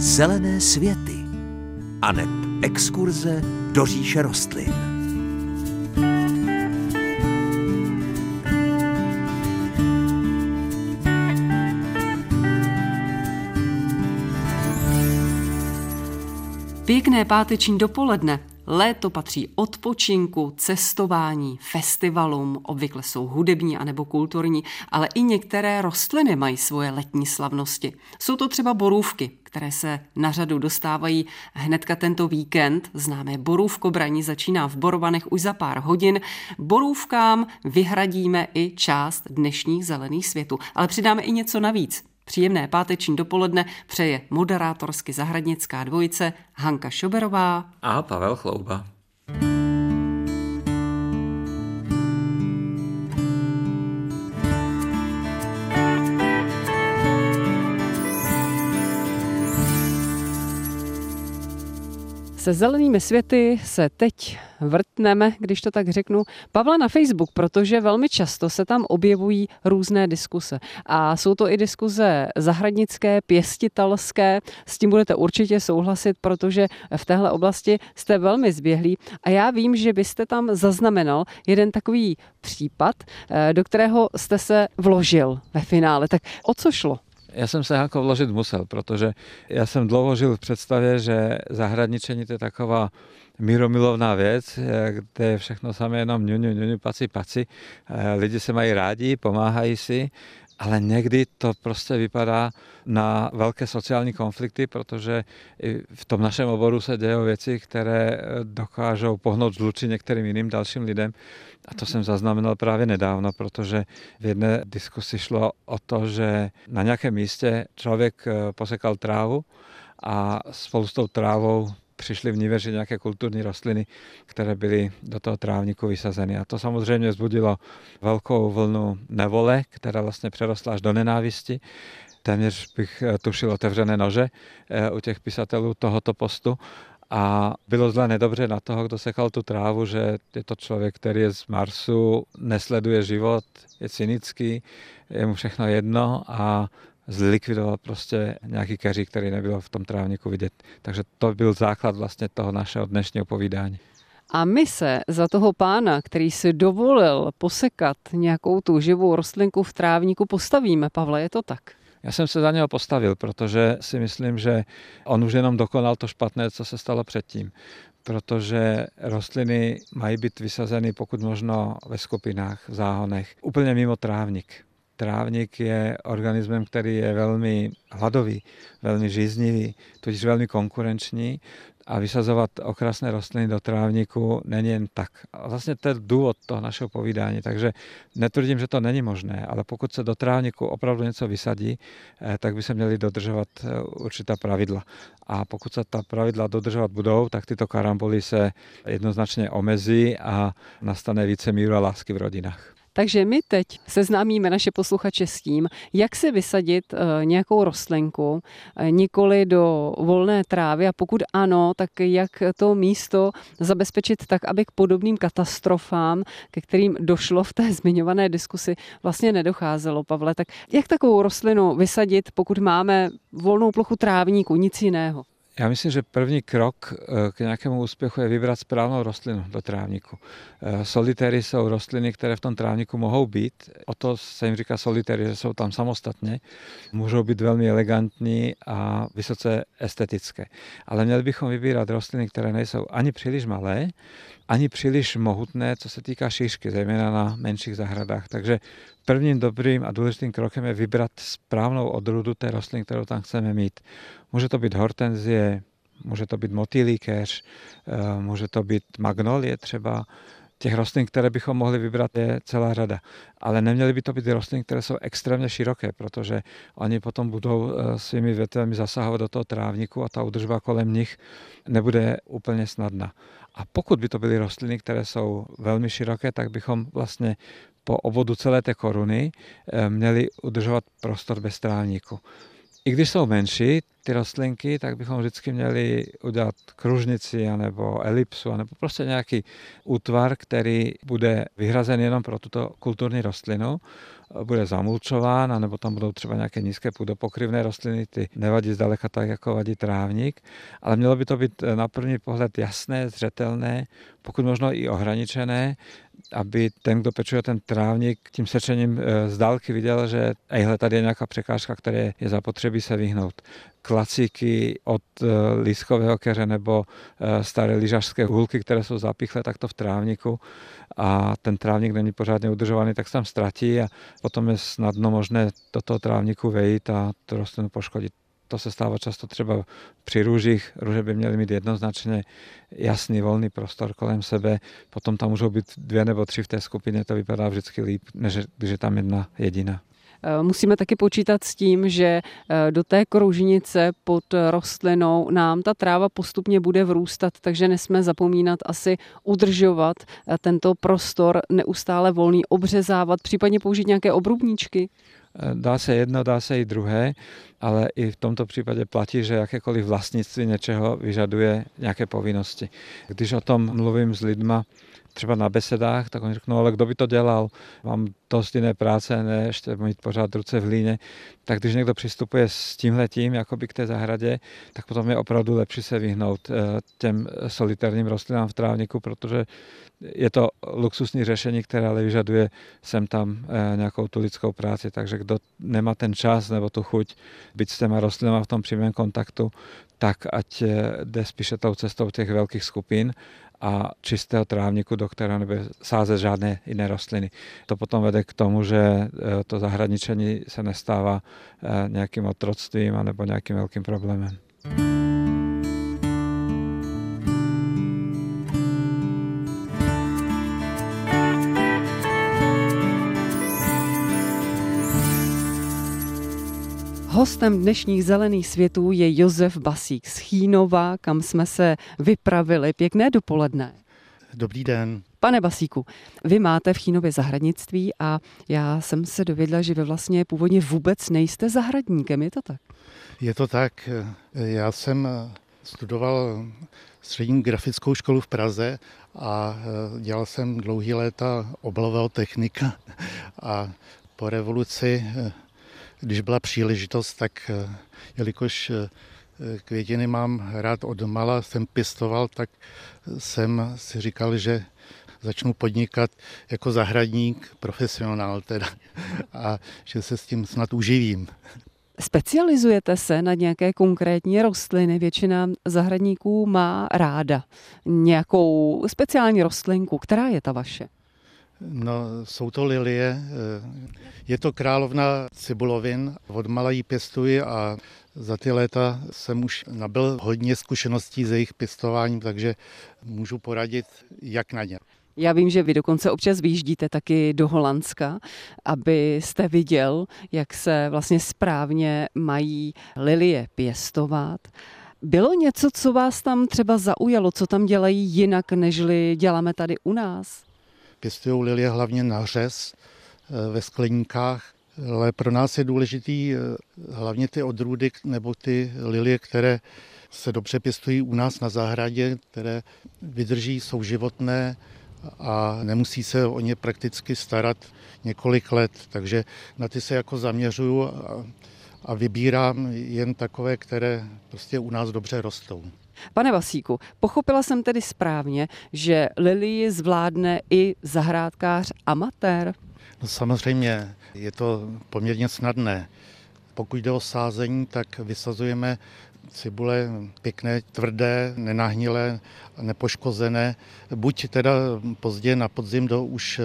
Zelené světy aneb exkurze do říše rostlin. Pěkné páteční dopoledne. Léto patří odpočinku, cestování, festivalům, obvykle jsou hudební anebo kulturní, ale i některé rostliny mají svoje letní slavnosti. Jsou to třeba borůvky, které se na řadu dostávají hnedka tento víkend. Známé borůvkobraní začíná v Borovanech už za pár hodin. Borůvkám vyhradíme i část dnešních zelených světů, ale přidáme i něco navíc. Příjemné páteční dopoledne přeje moderátorsky zahradnická dvojice Hanka Šoberová a Pavel Chlouba. Se zelenými světy se teď vrtneme, když to tak řeknu, Pavla na Facebook, protože velmi často se tam objevují různé diskuse. A jsou to i diskuze zahradnické, pěstitelské, s tím budete určitě souhlasit, protože v téhle oblasti jste velmi zběhlí. A já vím, že byste tam zaznamenal jeden takový případ, eh, do kterého jste se vložil ve finále. Tak o co šlo? Já jsem se jako vložit musel, protože já jsem dlouho žil v představě, že zahradničení to je taková míromilovná věc, kde je všechno samé jenom ňu, ňu, ňu, paci, paci. Lidi se mají rádi, pomáhají si, ale někdy to prostě vypadá na velké sociální konflikty, protože v tom našem oboru se dějí věci, které dokážou pohnout zluči některým jiným dalším lidem. A to jsem zaznamenal právě nedávno, protože v jedné diskusi šlo o to, že na nějakém místě člověk eh, posekal trávu a spolu s tou trávou přišly v níveři nějaké kulturní rostliny, které byly do toho trávníku vysazeny. A to samozřejmě zbudilo velkou vlnu nevole, která vlastně přerostla až do nenávisti. Téměř bych eh, tušil otevřené nože eh, u těch pisatelů tohoto postu. A bylo zle nedobře na toho, kdo sekal tu trávu, že je to člověk, který je z Marsu, nesleduje život, je cynický, je mu všechno jedno a zlikvidoval prostě nějaký keří, který nebyl v tom trávníku vidět. Takže to byl základ vlastně toho našeho dnešního povídání. A my se za toho pána, který si dovolil posekat nějakou tu živou rostlinku v trávníku, postavíme. Pavle, je to tak? Já jsem se za něho postavil, protože si myslím, že on už jenom dokonal to špatné, co se stalo předtím. Protože rostliny mají být vysazeny pokud možno ve skupinách, v záhonech, úplně mimo trávnik. Trávnik je organismem, který je velmi hladový, velmi žíznivý, tudíž velmi konkurenční a vysazovat okrasné rostliny do trávníku není jen tak. A vlastně to je důvod toho našeho povídání, takže netvrdím, že to není možné, ale pokud se do trávníku opravdu něco vysadí, eh, tak by se měly dodržovat eh, určitá pravidla. A pokud se ta pravidla dodržovat budou, tak tyto karamboly se jednoznačně omezí a nastane více míru a lásky v rodinách. Takže my teď seznámíme naše posluchače s tím, jak si vysadit eh, nějakou rostlinku, eh, nikoli do volné trávy a pokud ano, tak jak to místo zabezpečit tak, aby k podobným katastrofám, ke kterým došlo v té zmiňované diskusi, vlastně nedocházelo, Pavle. Tak jak takovou rostlinu vysadit, pokud máme volnou plochu trávníku, nic jiného? Já myslím, že první krok eh, k nějakému úspěchu je vybrat správnou rostlinu do trávníku. Eh, solitéry jsou rostliny, které v tom trávníku mohou být. O to se jim říká solitéry, že jsou tam samostatně. Můžou být velmi elegantní a vysoce estetické. Ale měli bychom vybírat rostliny, které nejsou ani příliš malé, ani příliš mohutné, co se týká šířky, zejména na menších zahradách. Takže prvním dobrým a důležitým krokem je vybrat správnou odrůdu té rostliny, kterou tam chceme mít. Může to být hortenzie, může to být motýlí keř, eh, může to být magnolie třeba. Těch rostlin, které bychom mohli vybrat, je celá řada. Ale neměly by to být rostliny, které jsou extrémně široké, protože oni potom budou eh, svými větvemi zasahovat do toho trávníku a ta udržba kolem nich nebude úplně snadná. A pokud by to byly rostliny, které jsou velmi široké, tak bychom vlastně po obvodu celé té koruny eh, měli udržovat prostor bez trávníku. I když jsou menší ty rostlinky, tak bychom vždycky měli udělat kružnici nebo elipsu, nebo prostě nějaký útvar, který bude vyhrazen jenom pro tuto kulturní rostlinu bude zamulčován, anebo tam budou třeba nějaké nízké půdopokryvné rostliny, ty nevadí zdaleka tak, jako vadí trávník, ale mělo by to být na první pohled jasné, zřetelné, pokud možno i ohraničené, aby ten, kdo pečuje ten trávník, tím sečením eh, z dálky viděl, že ejhle, tady je nějaká překážka, které je zapotřebí se vyhnout. Klasiky od eh, lískového keře nebo eh, staré lyžařské hůlky, které jsou zapichlé takto v trávníku a ten trávník není pořádně udržovaný, tak se tam ztratí a potom je snadno možné do toho trávníku vejít a tu rostlinu poškodit. To se stává často třeba při růžích. Růže by měly mít jednoznačně jasný, volný prostor kolem sebe. Potom tam můžou být dvě nebo tři v té skupině, to vypadá vždycky líp, než když je tam jedna jediná. Eh, musíme taky počítat s tím, že eh, do té kroužnice pod rostlinou nám ta tráva postupně bude vrůstat, takže nesmíme zapomínat asi udržovat eh, tento prostor neustále volný, obřezávat, případně použít nějaké obrubníčky. Dá se jedno, dá se i druhé, ale i v tomto případě platí, že jakékoliv vlastnictví něčeho vyžaduje nějaké povinnosti. Když o tom mluvím s lidma, třeba na besedách, tak oni řeknou, ale kdo by to dělal? Mám dost jiné práce, ne ještě mít pořád ruce v hlíně. Tak když někdo přistupuje s tímhletím, jakoby k té zahradě, tak potom je opravdu lepší se vyhnout eh, těm solitárním rostlinám v trávniku, protože je to luxusní řešení, které ale vyžaduje sem tam eh, nějakou tu lidskou práci. Takže kdo nemá ten čas nebo tu chuť být s těma rostlinama v tom přímém kontaktu, tak ať eh, jde spíše tou cestou těch velkých skupin a čistého trávníku, do kterého nebude sázet žádné jiné rostliny. To potom vede k tomu, že e, to zahradničení se nestává e, nějakým otroctvím nebo nějakým velkým problémem. Hostem dnešních zelených světů je Josef Basík z Chínova, kam jsme se vypravili. Pěkné dopoledne. Dobrý den. Pane Basíku, vy máte v Chínově zahradnictví a já jsem se dověděla, že vy vlastně původně vůbec nejste zahradníkem, je to tak? Je to tak. Já jsem studoval střední grafickou školu v Praze a dělal jsem dlouhý léta obalového technika a po revoluci když byla příležitost, tak eh, jelikož eh, květiny mám rád od mala, jsem pěstoval, tak jsem si říkal, že začnu podnikat jako zahradník, profesionál teda, a že se s tím snad uživím. Specializujete se na nějaké konkrétní rostliny? Většina zahradníků má ráda nějakou speciální rostlinku. Která je ta vaše? No, jsou to lilie. Je to královna cibulovin. Od mala jí pěstuji a za ty léta jsem už nabil hodně zkušeností s jejich pěstováním, takže můžu poradit, jak na ně. Já vím, že vy dokonce občas vyjíždíte taky do Holandska, abyste viděl, jak se vlastně správně mají lilie pěstovat. Bylo něco, co vás tam třeba zaujalo, co tam dělají jinak, nežli děláme tady u nás? Pěstují lilie hlavně na řez eh, ve skleníkách, ale pro nás je důležitý eh, hlavně ty odrůdy nebo ty lilie, které se dobře pěstují u nás na zahradě, které vydrží, jsou životné a nemusí se o ně prakticky starat několik let. Takže na ty se jako zaměřuju a, a vybírám jen takové, které prostě u nás dobře rostou. Pane Vasíku, pochopila jsem tedy správně, že Lilii zvládne i zahrádkář amatér? No samozřejmě, je to poměrně snadné. Pokud jde o sázení, tak vysazujeme cibule pěkné, tvrdé, nenahnilé, nepoškozené, buď teda pozdě na podzim do už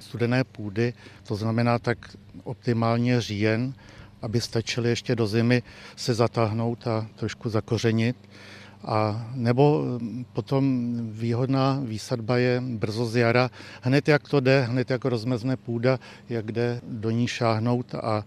studené půdy, to znamená tak optimálně říjen, aby stačily ještě do zimy se zatáhnout a trošku zakořenit. A nebo mm, potom výhodná výsadba je brzo z jara. Hned jak to jde, hned jak rozmezne půda, jak jde do ní šáhnout a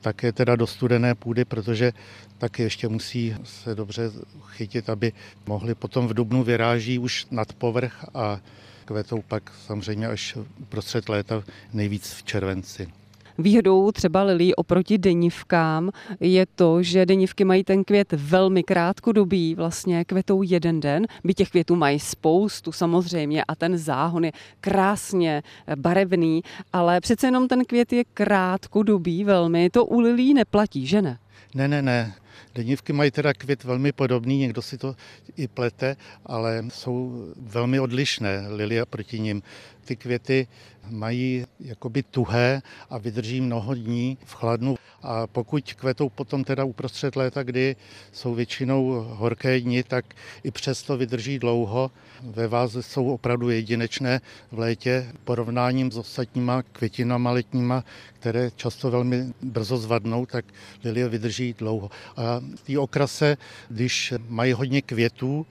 také teda do studené půdy, protože taky ještě musí se dobře chytit, aby mohli potom v dubnu vyráží už nad povrch a kvetou pak samozřejmě až prostřed léta, nejvíc v červenci. Výhodou třeba lilí oproti denivkám je to, že denivky mají ten květ velmi krátkodobý, vlastně kvetou jeden den, by těch květů mají spoustu samozřejmě a ten záhon je krásně barevný, ale přece jenom ten květ je krátkodobý velmi, to u lilí neplatí, že ne? Ne, ne, ne. Denivky mají teda květ velmi podobný, někdo si to i plete, ale jsou velmi odlišné lilie proti ním. Ty květy mají jakoby tuhé a vydrží mnoho dní v chladnu. A pokud kvetou potom teda uprostřed léta, kdy jsou většinou horké dny, tak i přesto vydrží dlouho. Ve váze jsou opravdu jedinečné v létě porovnáním s ostatníma květinama letníma, které často velmi brzo zvadnou, tak lilie vydrží dlouho. A ty okrase, když mají hodně květů,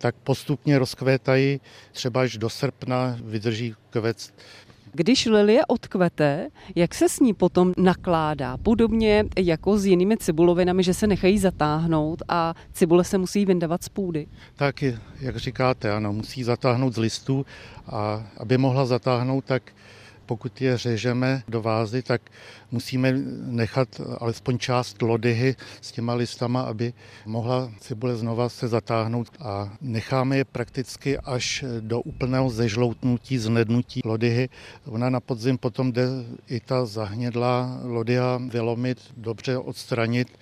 tak postupně rozkvétají, třeba až do srpna vydrží kvet když lilie odkvete, jak se s ní potom nakládá? Podobně jako s jinými cibulovinami, že se nechají zatáhnout a cibule se musí vyndavat z půdy? Tak, jak říkáte, ano, musí zatáhnout z listů a aby mohla zatáhnout, tak pokud je řežeme do vázy, tak musíme nechat alespoň část lodyhy s těma listama, aby mohla cibule znova se zatáhnout. A necháme je prakticky až do úplného zežloutnutí, znednutí lodyhy. Ona na podzim potom jde i ta zahnědlá lodyha vylomit, dobře odstranit,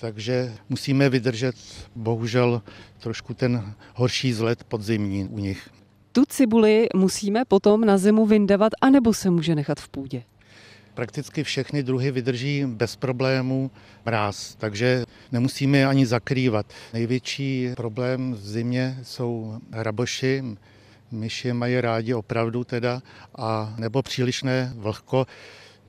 takže musíme vydržet bohužel trošku ten horší zlet podzimní u nich tu cibuli musíme potom na zimu vyndavat, anebo se může nechat v půdě? Prakticky všechny druhy vydrží bez problémů mráz, takže nemusíme je ani zakrývat. Největší problém v zimě jsou hraboši, myši mají rádi opravdu teda, a nebo přílišné vlhko.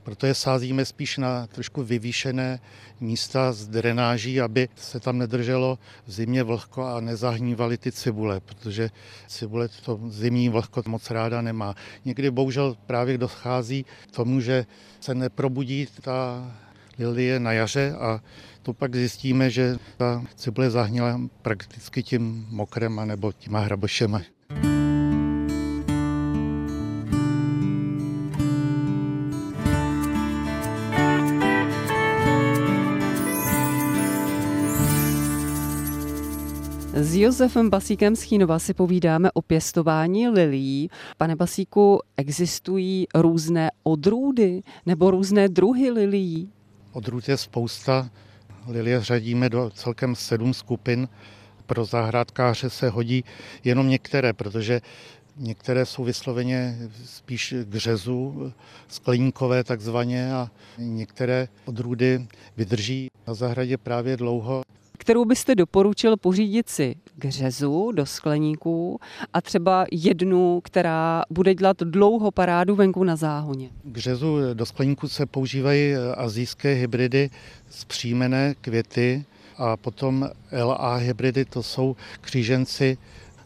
Proto je sázíme spíš na trošku vyvýšené místa z drenáží, aby se tam nedrželo v zimě vlhko a nezahnívaly ty cibule, protože cibule to zimní vlhko moc ráda nemá. Někdy bohužel právě dochází k tomu, že se neprobudí ta lilie na jaře a to pak zjistíme, že ta cibule zahnila prakticky tím mokrem nebo těma hrabošema. S Josefem Basíkem z Chínova si povídáme o pěstování lilí. Pane Basíku, existují různé odrůdy nebo různé druhy lilí? Odrůd je spousta. Lilie řadíme do celkem sedm skupin. Pro zahrádkáře se hodí jenom některé, protože Některé jsou vysloveně spíš k řezu, skleníkové takzvaně a některé odrůdy vydrží na zahradě právě dlouho kterou byste doporučil pořídit si k řezu do skleníků a třeba jednu, která bude dělat dlouho parádu venku na záhoně? K řezu do skleníků se používají azijské hybridy zpříjmené květy a potom LA hybridy, to jsou kříženci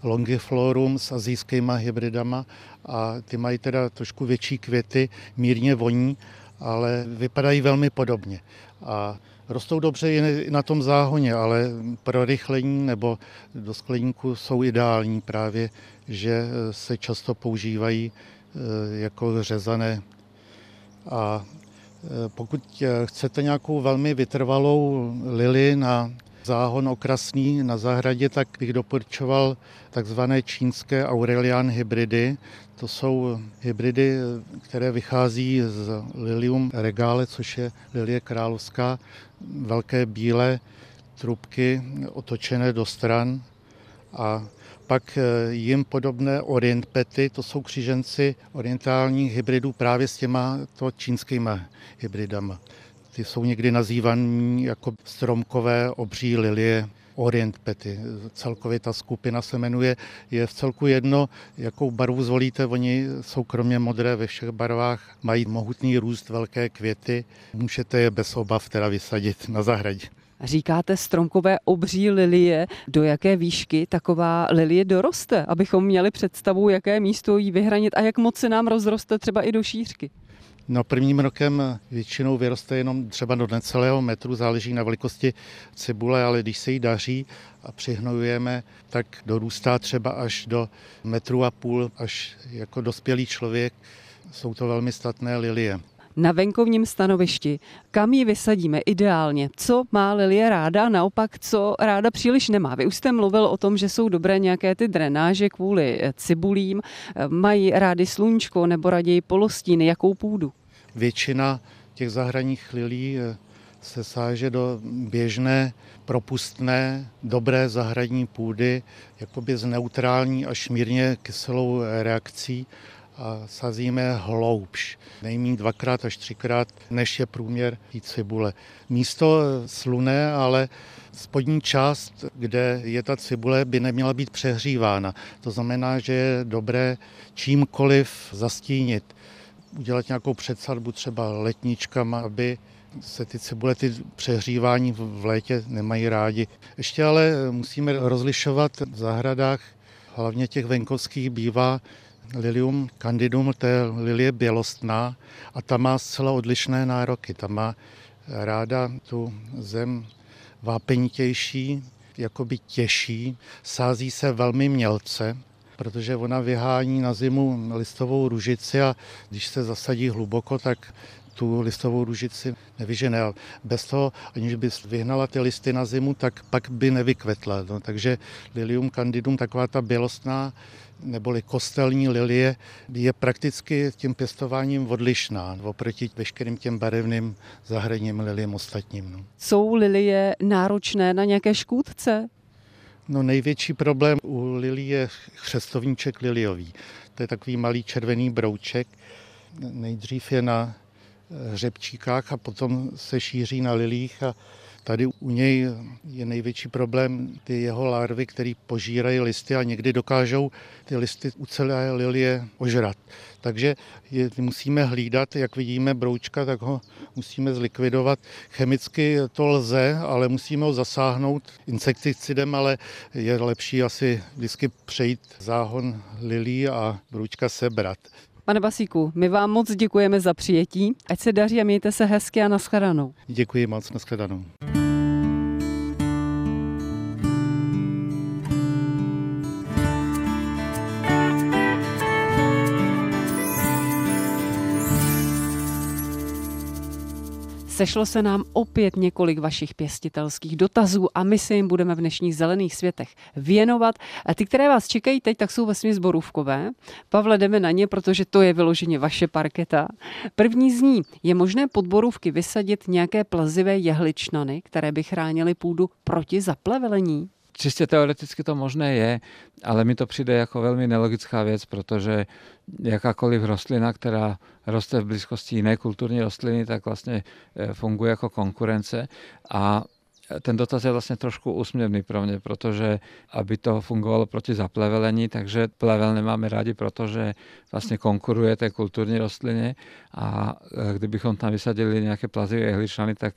longiflorum s azijskýma hybridama a ty mají teda trošku větší květy, mírně voní, ale vypadají velmi podobně. A Rostou dobře i na tom záhoně, ale pro rychlení nebo do skleníku jsou ideální právě, že se často používají eh, jako řezané. A eh, pokud chcete nějakou velmi vytrvalou lili na záhon okrasný na zahradě, tak bych doporučoval takzvané čínské Aurelian hybridy. To jsou hybridy, které vychází z Lilium regale, což je lilie královská, velké bílé trubky otočené do stran a pak jim podobné orient pety, to jsou kříženci orientálních hybridů právě s těma to čínskými hybridama. Ty jsou někdy nazývaný jako stromkové obří lilie Orient Pety. Celkově ta skupina se jmenuje, je v celku jedno, jakou barvu zvolíte, oni jsou kromě modré ve všech barvách, mají mohutný růst, velké květy, můžete je bez obav teda vysadit na zahradě. Říkáte stromkové obří lilie. Do jaké výšky taková lilie doroste, abychom měli představu, jaké místo jí vyhranit a jak moc se nám rozroste třeba i do šířky? No prvním rokem většinou vyroste jenom třeba do necelého metru, záleží na velikosti cibule, ale když se jí daří a přihnojujeme, tak dorůstá třeba až do metru a půl, až jako dospělý člověk. Jsou to velmi statné lilie. Na venkovním stanovišti. Kam ji vysadíme ideálně? Co má lilie ráda, naopak co ráda příliš nemá? Vy už jste mluvil o tom, že jsou dobré nějaké ty drenáže kvůli cibulím. Mají rády sluníčko nebo raději polostíny. Jakou půdu? Většina těch zahraních lilí eh, se sáže do běžné, propustné, dobré zahradní půdy, jakoby s neutrální až mírně kyselou reakcí a sazíme hloubš, nejméně dvakrát až třikrát, než je průměr té cibule. Místo sluné, ale spodní část, kde je ta cibule, by neměla být přehřívána. To znamená, že je dobré čímkoliv zastínit. Udělat nějakou předsadbu třeba letničkama, aby se ty cibule, ty přehřívání v létě nemají rádi. Ještě ale musíme rozlišovat v zahradách, hlavně těch venkovských bývá Lilium candidum, to je lilie bělostná a ta má zcela odlišné nároky. Ta má ráda tu zem vápenitější, jakoby těžší, sází se velmi mělce, protože ona vyhání na zimu listovou ružici a když se zasadí hluboko, tak tu listovou růžici nevyžene. A bez toho, aniž by vyhnala ty listy na zimu, tak pak by nevykvetla. No, takže Lilium candidum, taková ta bělostná neboli kostelní lilie je prakticky tím pěstováním odlišná oproti veškerým těm barevným zahradním liliem ostatním. No. Jsou lilie náročné na nějaké škůdce? No největší problém u lilí je chřestovníček liliový. To je takový malý červený brouček. Nejdřív je na hřebčíkách a potom se šíří na lilích a Tady u něj je největší problém ty jeho larvy, které požírají listy a někdy dokážou ty listy u celé lilie ožrat. Takže je, musíme hlídat, jak vidíme broučka, tak ho musíme zlikvidovat. Chemicky to lze, ale musíme ho zasáhnout insekticidem, ale je lepší asi vždycky přejít záhon lilí a broučka sebrat. Pane Basíku, my vám moc děkujeme za přijetí. Ať se daří a mějte se hezky a nashledanou. Děkuji moc, nashledanou. Sešlo se nám opět několik vašich pěstitelských dotazů a my se jim budeme v dnešních zelených světech věnovat. A ty, které vás čekají teď, tak jsou vlastně zborůvkové. Pavle, jdeme na ně, protože to je vyloženě vaše parketa. První z ní je možné pod borůvky vysadit nějaké plazivé jehličnany, které by chránily půdu proti zaplevelení? Čistě teoreticky to možné je, ale mi to přijde jako velmi nelogická věc, protože jakákoliv rostlina, která roste v blízkosti jiné kulturní rostliny, tak vlastně eh, funguje jako konkurence. A ten dotaz je vlastně trošku úsměvný pro mě, protože aby to fungovalo proti zaplevelení, takže plevel nemáme rádi, protože vlastně konkuruje té kulturní rostlině a eh, kdybychom tam vysadili nějaké plazivé jehličnany, tak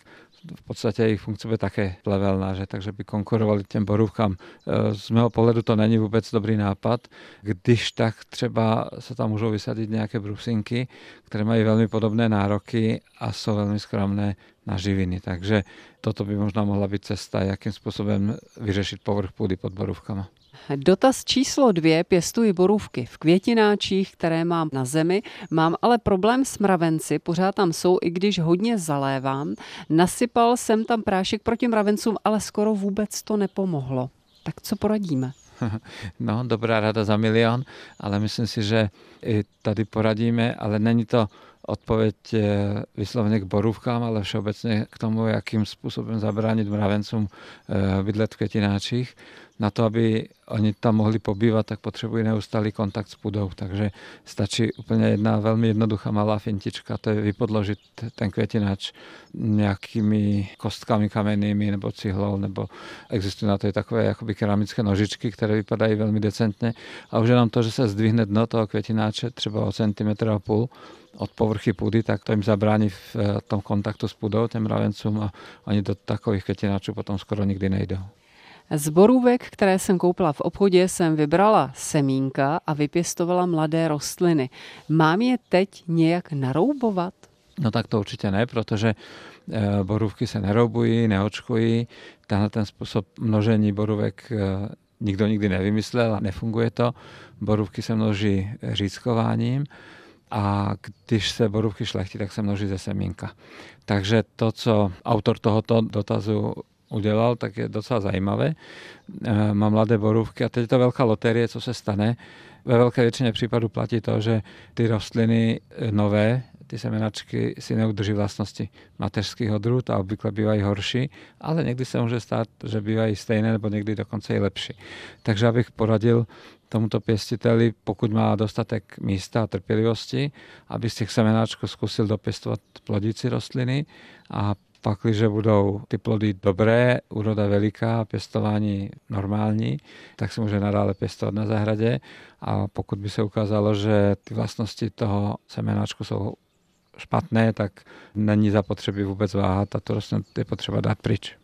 v podstatě jejich funkce by také plevelná, že? takže by konkurovali těm borůvkám. E, z mého pohledu to není vůbec dobrý nápad. Když tak třeba se tam můžou vysadit nějaké brusinky, které mají velmi podobné nároky a jsou velmi skromné na živiny. Takže toto by možná mohla být cesta, jakým způsobem vyřešit povrch půdy pod borůvkama. Dotaz číslo dvě. Pěstuji borůvky v květináčích, které mám na zemi. Mám ale problém s mravenci, pořád tam jsou, i když hodně zalévám. Nasypal jsem tam prášek proti mravencům, ale skoro vůbec to nepomohlo. Tak co poradíme? No, dobrá rada za milion, ale myslím si, že i tady poradíme, ale není to odpověď vyslovně k borůvkám, ale všeobecně k tomu, jakým způsobem zabránit mravencům eh, bydlet v květináčích na to, aby oni tam mohli pobývat, tak potřebují neustálý kontakt s půdou. Takže stačí úplně jedna velmi jednoduchá malá fintička, to je vypodložit ten květinač nějakými kostkami kamennými nebo cihlou, nebo existují na to i takové jakoby keramické nožičky, které vypadají velmi decentně. A už jenom to, že se zdvihne dno toho květináče třeba o centimetr a půl, od povrchy půdy, tak to jim zabrání v eh, tom kontaktu s půdou, těm mravencům a oni do takových květináčů potom skoro nikdy nejdou. Z borůvek, které jsem koupila v obchodě, jsem vybrala semínka a vypěstovala mladé rostliny. Mám je teď nějak naroubovat? No tak to určitě ne, protože eh, borůvky se neroubují, neočkují. Tenhle ten způsob množení borůvek eh, nikdo nikdy nevymyslel a nefunguje to. Borůvky se množí řízkováním a když se borůvky šlechtí, tak se množí ze semínka. Takže to, co autor tohoto dotazu udělal, tak je docela zajímavé. E, má mladé borůvky a teď je to velká loterie, co se stane. Ve velké většině případů platí to, že ty rostliny e, nové, ty semenačky si neudrží vlastnosti mateřských odrůd a obvykle bývají horší, ale někdy se může stát, že bývají stejné nebo někdy dokonce i lepší. Takže abych poradil tomuto pěstiteli, pokud má dostatek místa a trpělivosti, aby z těch semenáčků zkusil dopěstovat plodící rostliny a pak, když budou ty plody dobré, úroda veliká, pěstování normální, tak se může nadále pěstovat na zahradě a pokud by se ukázalo, že ty vlastnosti toho semenáčku jsou špatné, tak není zapotřebí vůbec váhat a to rostlinu je potřeba dát pryč.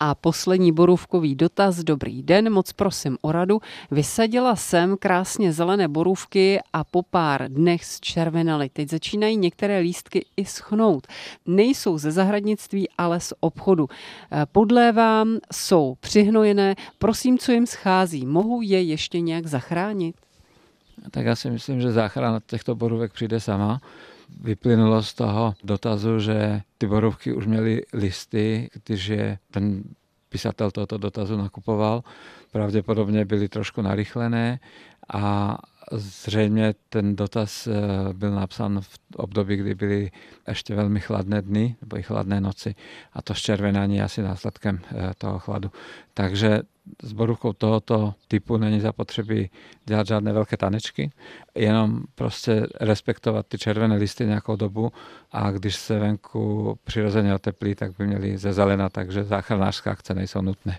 A poslední borůvkový dotaz. Dobrý den, moc prosím o radu. Vysadila jsem krásně zelené borůvky a po pár dnech zčervenaly. Teď začínají některé lístky i schnout. Nejsou ze zahradnictví, ale z obchodu. Eh, podlévám, jsou přihnojené. Prosím, co jim schází? Mohu je ještě nějak zachránit? Tak já si myslím, že záchrana těchto borůvek přijde sama vyplynulo z toho dotazu, že ty borovky už měly listy, když je ten písatel tohoto dotazu nakupoval. Pravděpodobně byly trošku narychlené a Zřejmě ten dotaz eh, byl napsán v období, kdy byly ještě velmi chladné dny nebo i chladné noci a to zčervenání je asi následkem eh, toho chladu. Takže s borůvkou tohoto typu není zapotřebí dělat žádné velké tanečky, jenom prostě respektovat ty červené listy nějakou dobu a když se venku přirozeně oteplí, tak by měly ze zelena, takže záchranářské akce nejsou nutné.